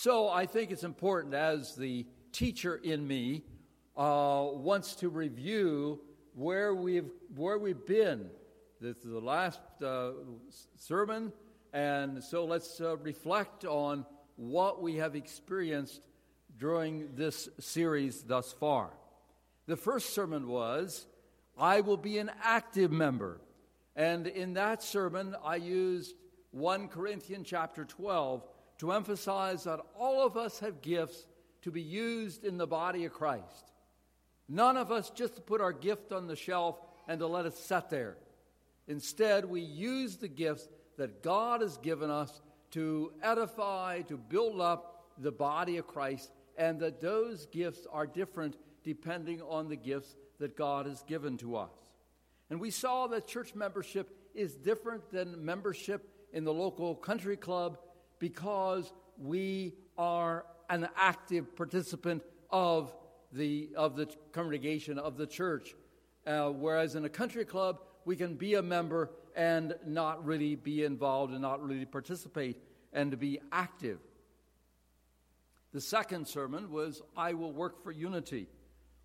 So I think it's important as the teacher in me uh, wants to review where we've, where we've been. This is the last uh, sermon, and so let's uh, reflect on what we have experienced during this series thus far. The first sermon was, I will be an active member. And in that sermon, I used 1 Corinthians chapter 12 to emphasize that all of us have gifts to be used in the body of Christ. None of us just to put our gift on the shelf and to let it sit there. Instead, we use the gifts that God has given us to edify, to build up the body of Christ, and that those gifts are different depending on the gifts that God has given to us. And we saw that church membership is different than membership in the local country club because we are an active participant of the, of the congregation of the church. Uh, whereas in a country club, we can be a member and not really be involved and not really participate and be active. The second sermon was I Will Work for Unity,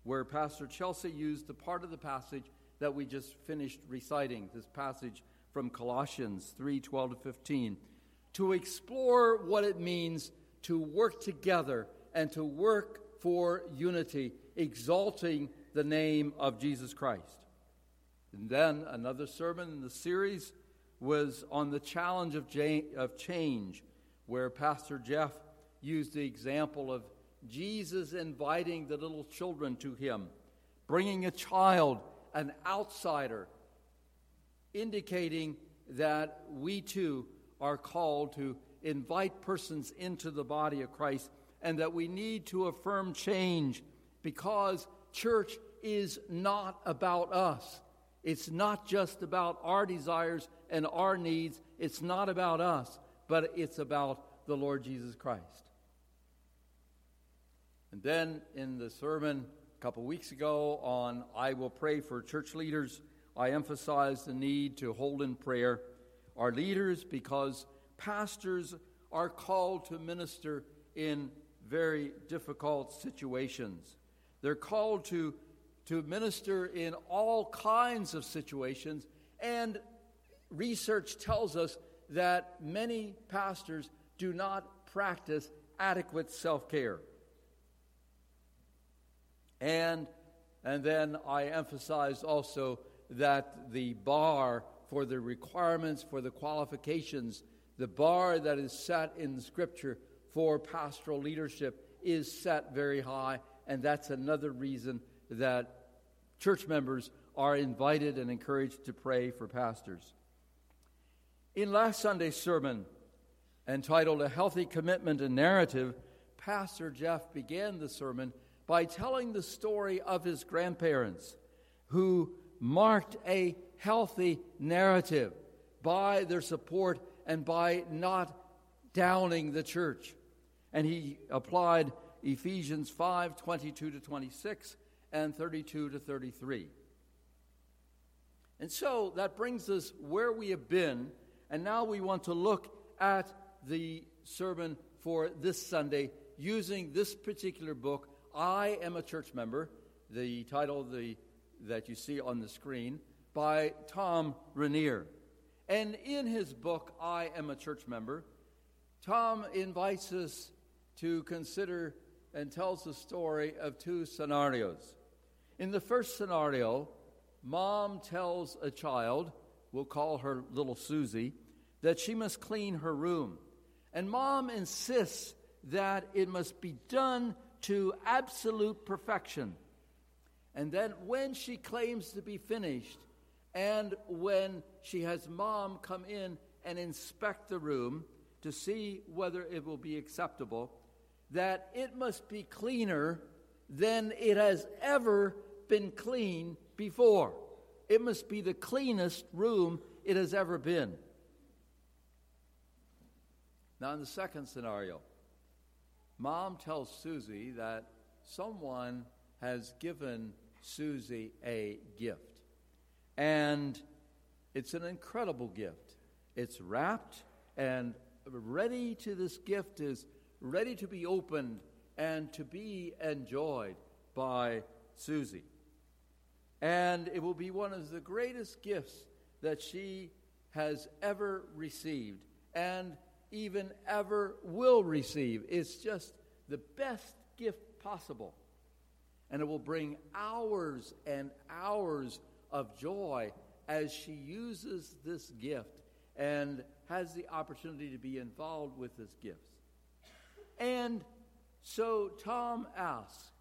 where Pastor Chelsea used the part of the passage that we just finished reciting, this passage from Colossians 3 12 to 15, to explore what it means to work together and to work for unity, exalting the name of Jesus Christ. And then another sermon in the series was on the challenge of, of change, where Pastor Jeff used the example of Jesus inviting the little children to him, bringing a child, an outsider, indicating that we too are called to invite persons into the body of Christ and that we need to affirm change because church is not about us. It's not just about our desires and our needs. It's not about us, but it's about the Lord Jesus Christ. And then in the sermon a couple weeks ago on I Will Pray for Church Leaders, I emphasized the need to hold in prayer our leaders because pastors are called to minister in very difficult situations. They're called to, to minister in all kinds of situations, and research tells us that many pastors do not practice adequate self care. And, and then I emphasized also that the bar for the requirements, for the qualifications, the bar that is set in Scripture for pastoral leadership is set very high, and that's another reason that church members are invited and encouraged to pray for pastors. In last Sunday's sermon, entitled A Healthy Commitment and Narrative, Pastor Jeff began the sermon by telling the story of his grandparents who marked a healthy narrative by their support and by not downing the church. And he applied Ephesians 5 22 to 26 and 32 to 33. And so that brings us where we have been, and now we want to look at the sermon for this Sunday using this particular book I Am a Church Member, the title the, that you see on the screen, by Tom Rainer. And in his book, I Am a Church Member, Tom invites us to consider and tells the story of two scenarios. In the first scenario, mom tells a child, we'll call her little Susie, that she must clean her room. And mom insists that it must be done to absolute perfection. And then when she claims to be finished, and when she has mom come in and inspect the room to see whether it will be acceptable, that it must be cleaner than it has ever been clean before. It must be the cleanest room it has ever been. Now, in the second scenario, Mom tells Susie that someone has given Susie a gift. And it's an incredible gift. It's wrapped, and ready to this gift is ready to be opened and to be enjoyed by Susie. And it will be one of the greatest gifts that she has ever received and even ever will receive. It's just the best gift possible. And it will bring hours and hours of joy as she uses this gift and has the opportunity to be involved with this gift. And so Tom asks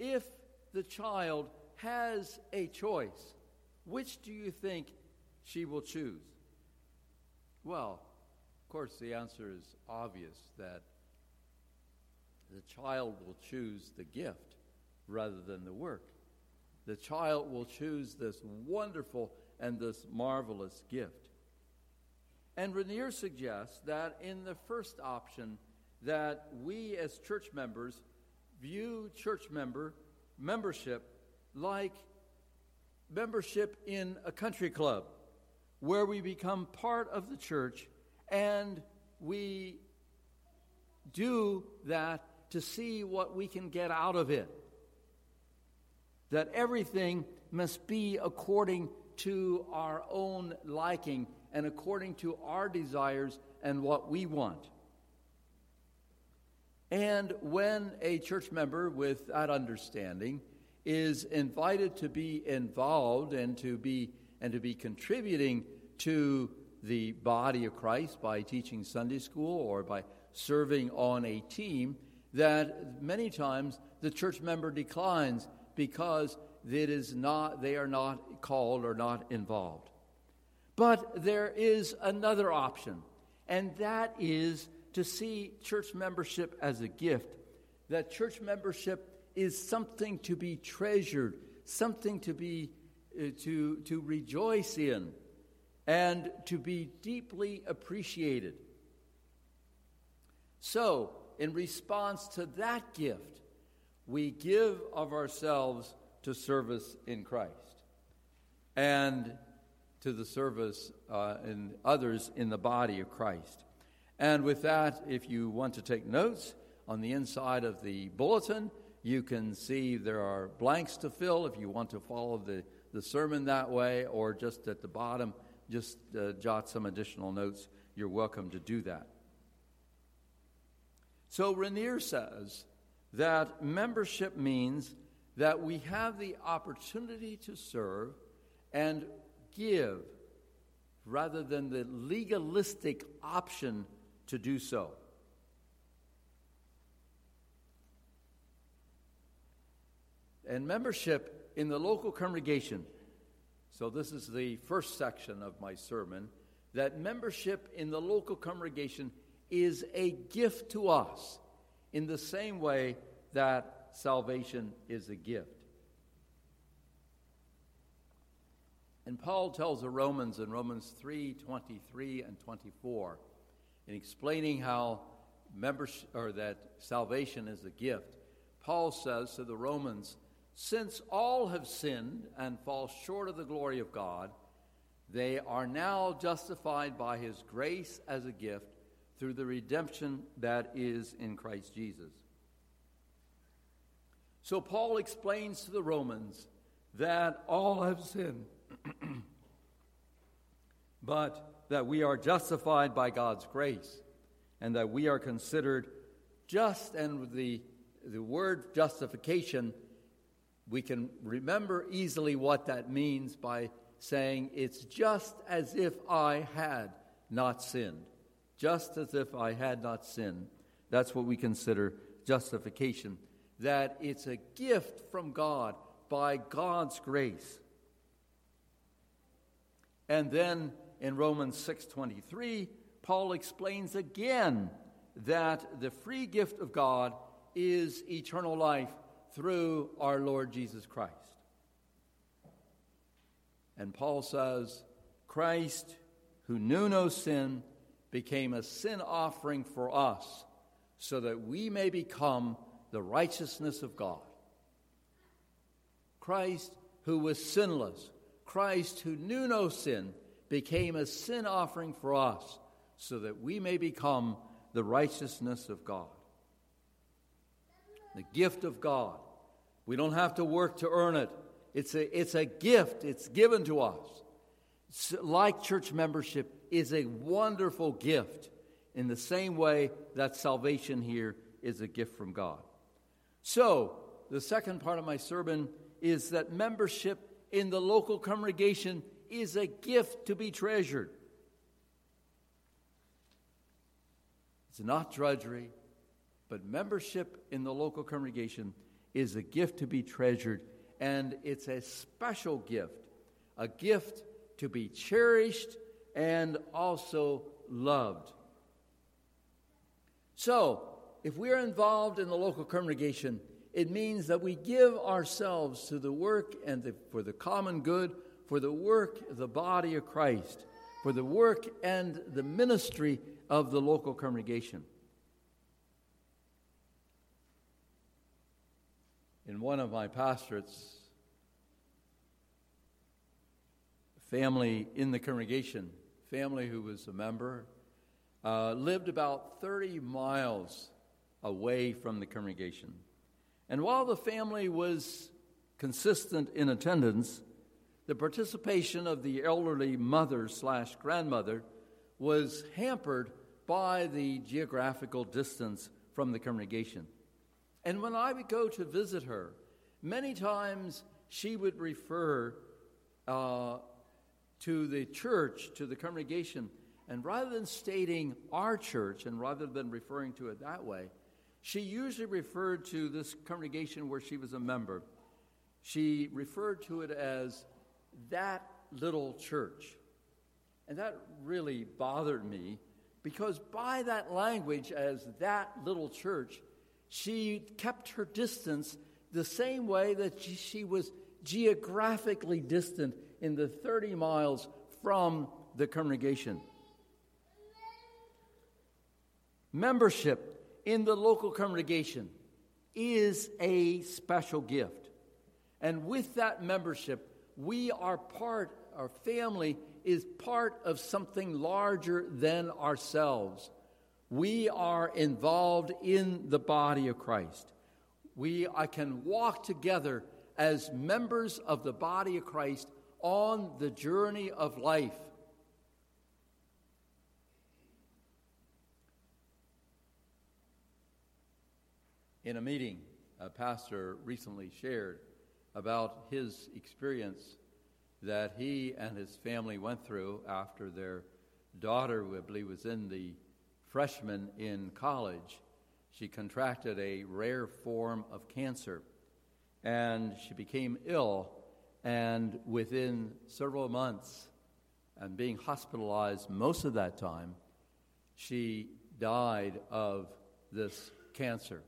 if the child has a choice, which do you think she will choose? Well, of course, the answer is obvious that the child will choose the gift rather than the work. The child will choose this wonderful and this marvelous gift. And Rainer suggests that in the first option, that we as church members view church member membership like membership in a country club where we become part of the church and we do that to see what we can get out of it. That everything must be according to our own liking and according to our desires and what we want. And when a church member with that understanding is invited to be involved and to be and to be contributing to the body of Christ by teaching Sunday school or by serving on a team, that many times the church member declines because it is not, they are not called or not involved. But there is another option, and that is to see church membership as a gift, that church membership is something to be treasured, something to be uh, to to rejoice in and to be deeply appreciated. So, in response to that gift, we give of ourselves to service in Christ and to the service uh, in others in the body of Christ. And with that, if you want to take notes on the inside of the bulletin, you can see there are blanks to fill if you want to follow the, the sermon that way, or just at the bottom, just uh, jot some additional notes. You're welcome to do that. So Rainer says that membership means that we have the opportunity to serve and give rather than the legalistic option to do so. And membership in the local congregation. So, this is the first section of my sermon that membership in the local congregation is a gift to us in the same way that salvation is a gift. And Paul tells the Romans in Romans 3 23 and 24 in explaining how membership or that salvation is a gift, Paul says to the Romans, since all have sinned and fall short of the glory of God, they are now justified by his grace as a gift through the redemption that is in Christ Jesus. So Paul explains to the Romans that all have sinned, but that we are justified by God's grace and that we are considered just. And the, the word justification, we can remember easily what that means by saying, It's just as if I had not sinned. Just as if I had not sinned. That's what we consider justification. That it's a gift from God by God's grace. And then in Romans 6:23, Paul explains again that the free gift of God is eternal life through our Lord Jesus Christ. And Paul says, Christ, who knew no sin, became a sin offering for us so that we may become the righteousness of God. Christ, who was sinless, Christ, who knew no sin, became a sin offering for us so that we may become the righteousness of God. the gift of God. We don't have to work to earn it. It's a, it's a gift, it's given to us. like church membership is a wonderful gift in the same way that salvation here is a gift from God. So, the second part of my sermon is that membership in the local congregation is a gift to be treasured. It's not drudgery, but membership in the local congregation is a gift to be treasured, and it's a special gift, a gift to be cherished and also loved. So, if we are involved in the local congregation, it means that we give ourselves to the work and the, for the common good, for the work of the body of Christ, for the work and the ministry of the local congregation. In one of my pastorates, family in the congregation, family who was a member, uh, lived about 30 miles away from the congregation. And while the family was consistent in attendance, the participation of the elderly mother slash grandmother was hampered by the geographical distance from the congregation. And when I would go to visit her, many times she would refer uh, to the church, to the congregation, and rather than stating our church and rather than referring to it that way, she usually referred to this congregation where she was a member. She referred to it as that little church. And that really bothered me because by that language, as that little church, she kept her distance the same way that she was geographically distant in the 30 miles from the congregation. Membership in the local congregation is a special gift. And with that membership, we are part, our family is part of something larger than ourselves. We are involved in the body of Christ. We I can walk together as members of the body of Christ on the journey of life. In a meeting, a pastor recently shared about his experience that he and his family went through after their daughter, I believe was in the freshman in college, she contracted a rare form of cancer and she became ill. And within several months, and being hospitalized most of that time, she died of this cancer.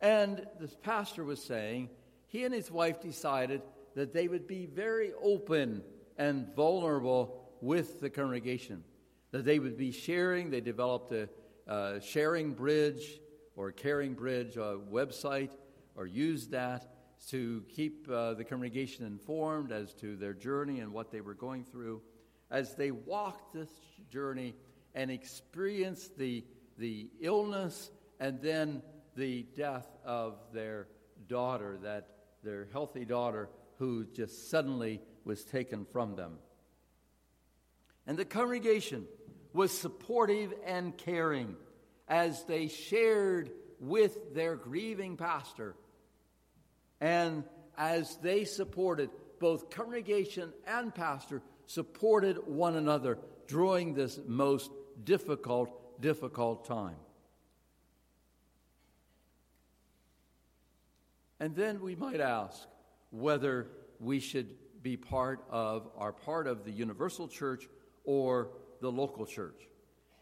And this pastor was saying he and his wife decided that they would be very open and vulnerable with the congregation, that they would be sharing. They developed a, a sharing bridge or caring bridge website or used that to keep uh, the congregation informed as to their journey and what they were going through as they walked this journey and experienced the, the illness and then the death of their daughter, that their healthy daughter who just suddenly was taken from them. And the congregation was supportive and caring as they shared with their grieving pastor and as they supported both congregation and pastor supported one another during this most difficult difficult time And then we might ask whether we should be part of, are part of the universal church or the local church.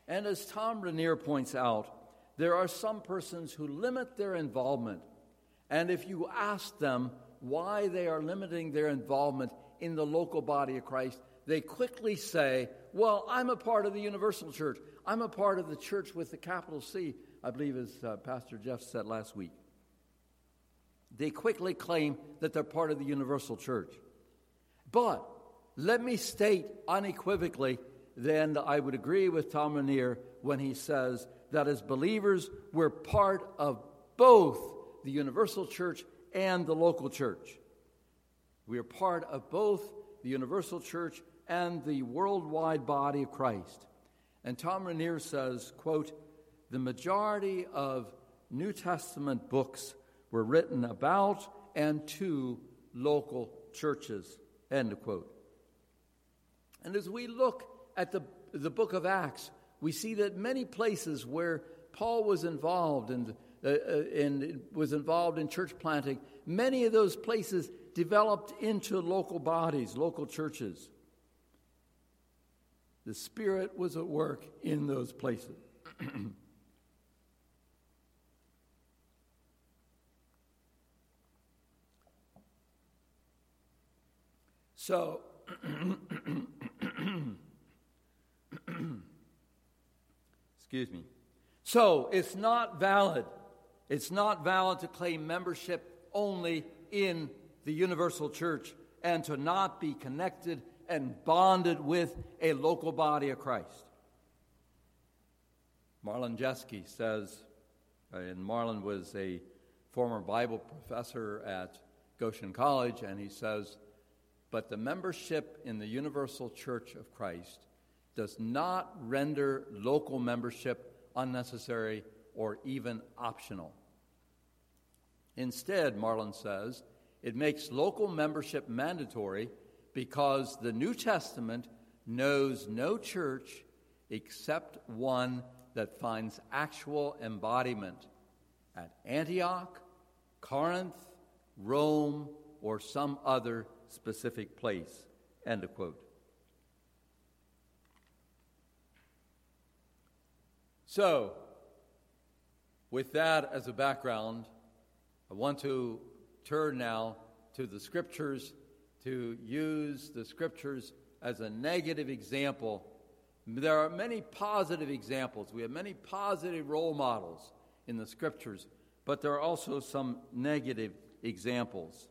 And as Tom Rainer points out, there are some persons who limit their involvement. And if you ask them why they are limiting their involvement in the local body of Christ, they quickly say, Well, I'm a part of the universal church. I'm a part of the church with the capital C, I believe, as uh, Pastor Jeff said last week they quickly claim that they're part of the universal church. But let me state unequivocally, then I would agree with Tom Rainer when he says that as believers, we're part of both the universal church and the local church. We are part of both the universal church and the worldwide body of Christ. And Tom Rainer says, quote, the majority of New Testament books were written about and to local churches, end quote. And as we look at the, the book of Acts, we see that many places where Paul was involved and, uh, uh, and was involved in church planting, many of those places developed into local bodies, local churches. The Spirit was at work in those places. so, excuse me. So, it's not valid. It's not valid to claim membership only in the universal church and to not be connected and bonded with a local body of Christ. Marlin Jeschke says, uh, and Marlin was a former Bible professor at Goshen College, and he says, but the membership in the Universal Church of Christ does not render local membership unnecessary or even optional. Instead, Marlin says, it makes local membership mandatory because the New Testament knows no church except one that finds actual embodiment at Antioch, Corinth, Rome, or some other specific place. End of quote. So, with that as a background, I want to turn now to the scriptures to use the scriptures as a negative example. There are many positive examples. We have many positive role models in the scriptures, but there are also some negative examples.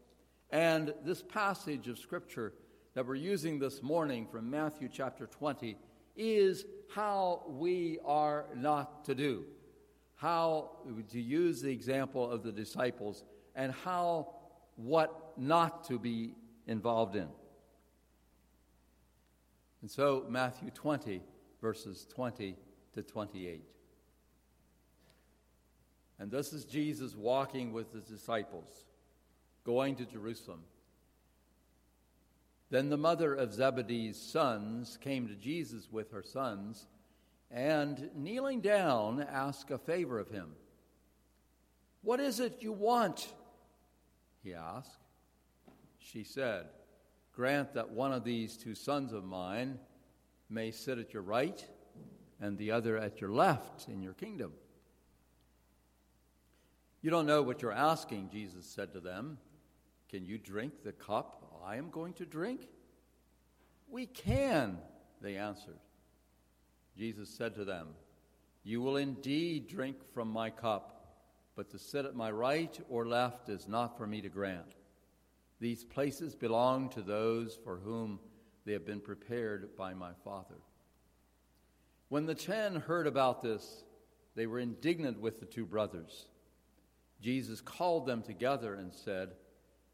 And this passage of scripture that we're using this morning from Matthew chapter 20 is how we are not to do. How to use the example of the disciples and how what not to be involved in. And so, Matthew 20, verses 20 to 28. And this is Jesus walking with his disciples, going to Jerusalem. Then the mother of Zebedee's sons came to Jesus with her sons, and kneeling down, asked a favor of him. What is it you want? He asked. She said, Grant that one of these two sons of mine may sit at your right and the other at your left in your kingdom. You don't know what you're asking, Jesus said to them. Can you drink the cup I am going to drink? We can, they answered. Jesus said to them, You will indeed drink from my cup, but to sit at my right or left is not for me to grant. These places belong to those for whom they have been prepared by my Father. When the ten heard about this, they were indignant with the two brothers. Jesus called them together and said,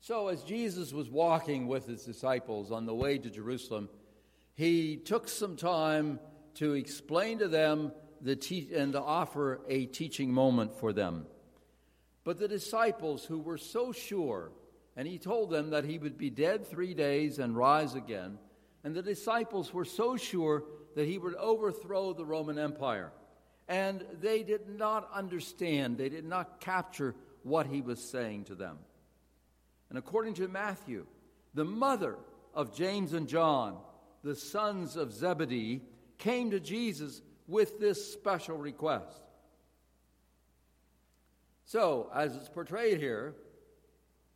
So, as Jesus was walking with his disciples on the way to Jerusalem, he took some time to explain to them the te- and to offer a teaching moment for them. But the disciples who were so sure, and he told them that he would be dead three days and rise again, and the disciples were so sure that he would overthrow the Roman Empire. And they did not understand, they did not capture what he was saying to them. And according to Matthew, the mother of James and John, the sons of Zebedee, came to Jesus with this special request. So, as it's portrayed here,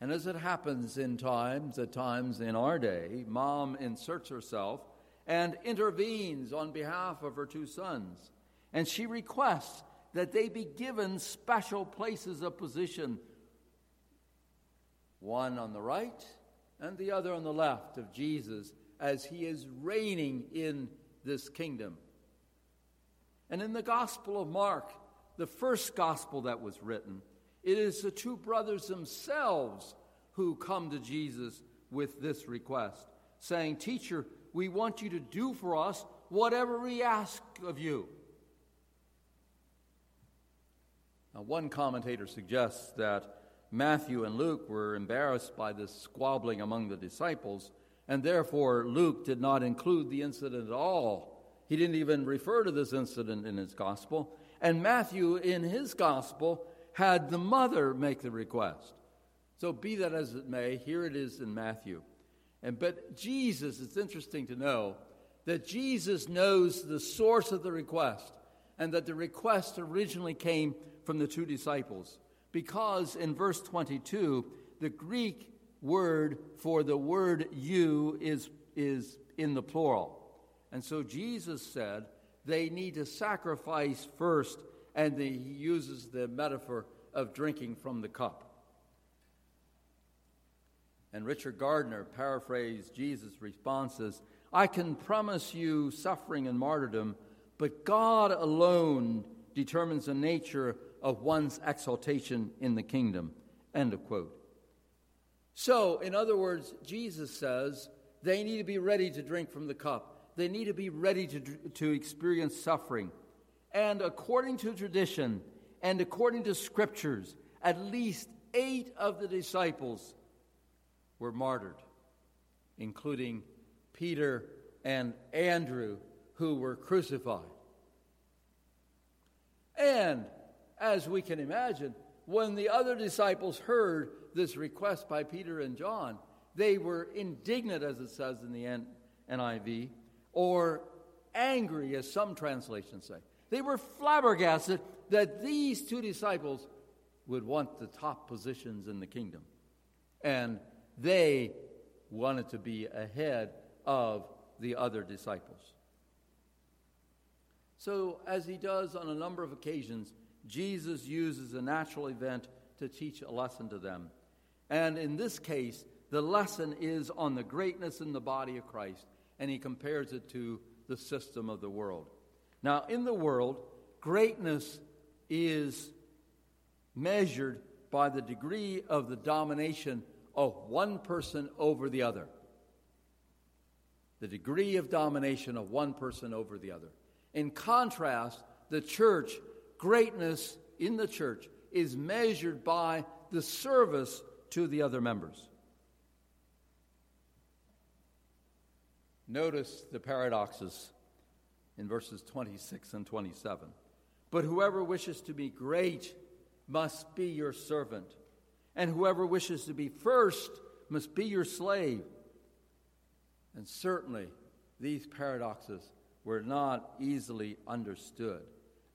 and as it happens in times, at times in our day, mom inserts herself and intervenes on behalf of her two sons. And she requests that they be given special places of position, one on the right and the other on the left of Jesus as he is reigning in this kingdom. And in the Gospel of Mark, the first gospel that was written, it is the two brothers themselves who come to Jesus with this request, saying, Teacher, we want you to do for us whatever we ask of you. Now, one commentator suggests that Matthew and Luke were embarrassed by this squabbling among the disciples, and therefore Luke did not include the incident at all. He didn't even refer to this incident in his gospel. And Matthew, in his gospel, had the mother make the request. So, be that as it may, here it is in Matthew. And but Jesus, it's interesting to know that Jesus knows the source of the request and that the request originally came from the two disciples. Because in verse 22, the Greek word for the word you is, is in the plural. And so Jesus said they need to sacrifice first, and he uses the metaphor of drinking from the cup. And Richard Gardner paraphrased Jesus' responses I can promise you suffering and martyrdom, but God alone determines the nature of one's exaltation in the kingdom. End of quote. So, in other words, Jesus says they need to be ready to drink from the cup. They need to be ready to, to experience suffering. And according to tradition and according to scriptures, at least eight of the disciples were martyred, including Peter and Andrew, who were crucified. And as we can imagine, when the other disciples heard this request by Peter and John, they were indignant, as it says in the NIV, or angry, as some translations say. They were flabbergasted that these two disciples would want the top positions in the kingdom. And they wanted to be ahead of the other disciples. So, as he does on a number of occasions, Jesus uses a natural event to teach a lesson to them. And in this case, the lesson is on the greatness in the body of Christ, and he compares it to the system of the world. Now, in the world, greatness is measured by the degree of the domination of one person over the other. The degree of domination of one person over the other. In contrast, the church, greatness in the church is measured by the service to the other members. Notice the paradoxes in verses 26 and 27. But whoever wishes to be great must be your servant, and whoever wishes to be first must be your slave. And certainly, these paradoxes were not easily understood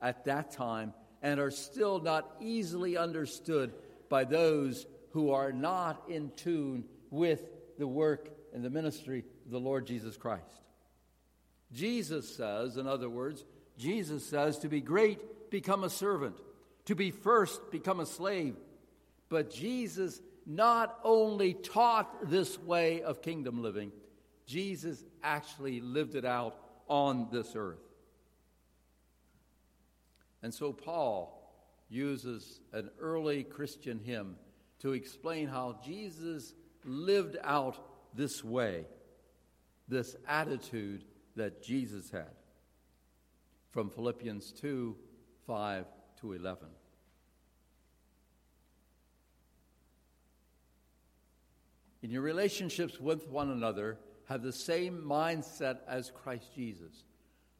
at that time and are still not easily understood by those who are not in tune with the work and the ministry of the Lord Jesus Christ. Jesus says, in other words, Jesus says, to be great, become a servant. To be first, become a slave. But Jesus not only taught this way of kingdom living, Jesus actually lived it out on this earth. And so Paul uses an early Christian hymn to explain how Jesus lived out this way, this attitude that Jesus had. From Philippians 2 5 to 11. In your relationships with one another, have the same mindset as Christ Jesus,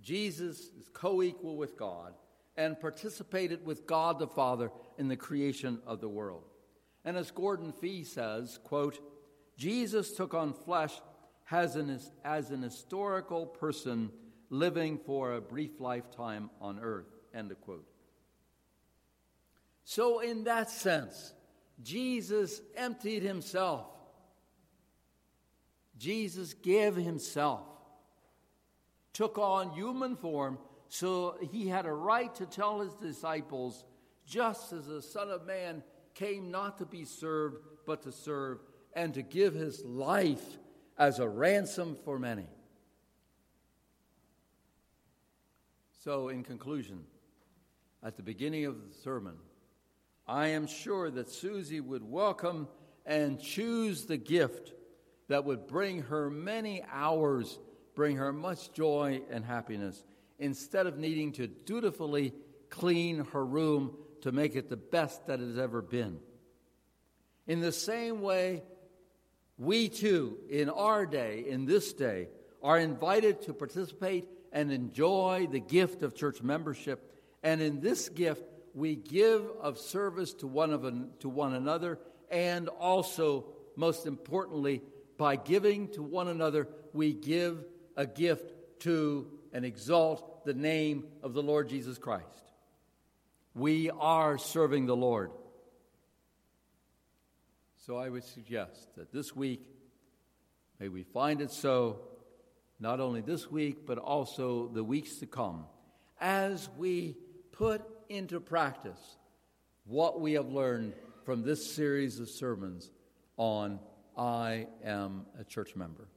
Jesus is co equal with God and participated with God the Father in the creation of the world. And as Gordon Fee says, quote, Jesus took on flesh as an, as an historical person living for a brief lifetime on earth, end of quote. So, in that sense, Jesus emptied himself. Jesus gave himself, took on human form, so he had a right to tell his disciples, just as the Son of Man came not to be served, but to serve, and to give his life as a ransom for many. So, in conclusion, at the beginning of the sermon, I am sure that Susie would welcome and choose the gift that would bring her many hours, bring her much joy and happiness, instead of needing to dutifully clean her room to make it the best that it has ever been. In the same way, we too, in our day, in this day, are invited to participate and enjoy the gift of church membership. And in this gift, we give of service to one, of an, to one another, and also, most importantly, by giving to one another, we give a gift to and exalt the name of the Lord Jesus Christ. We are serving the Lord. So I would suggest that this week, may we find it so, not only this week, but also the weeks to come, as we put into practice what we have learned from this series of sermons on I am a church member.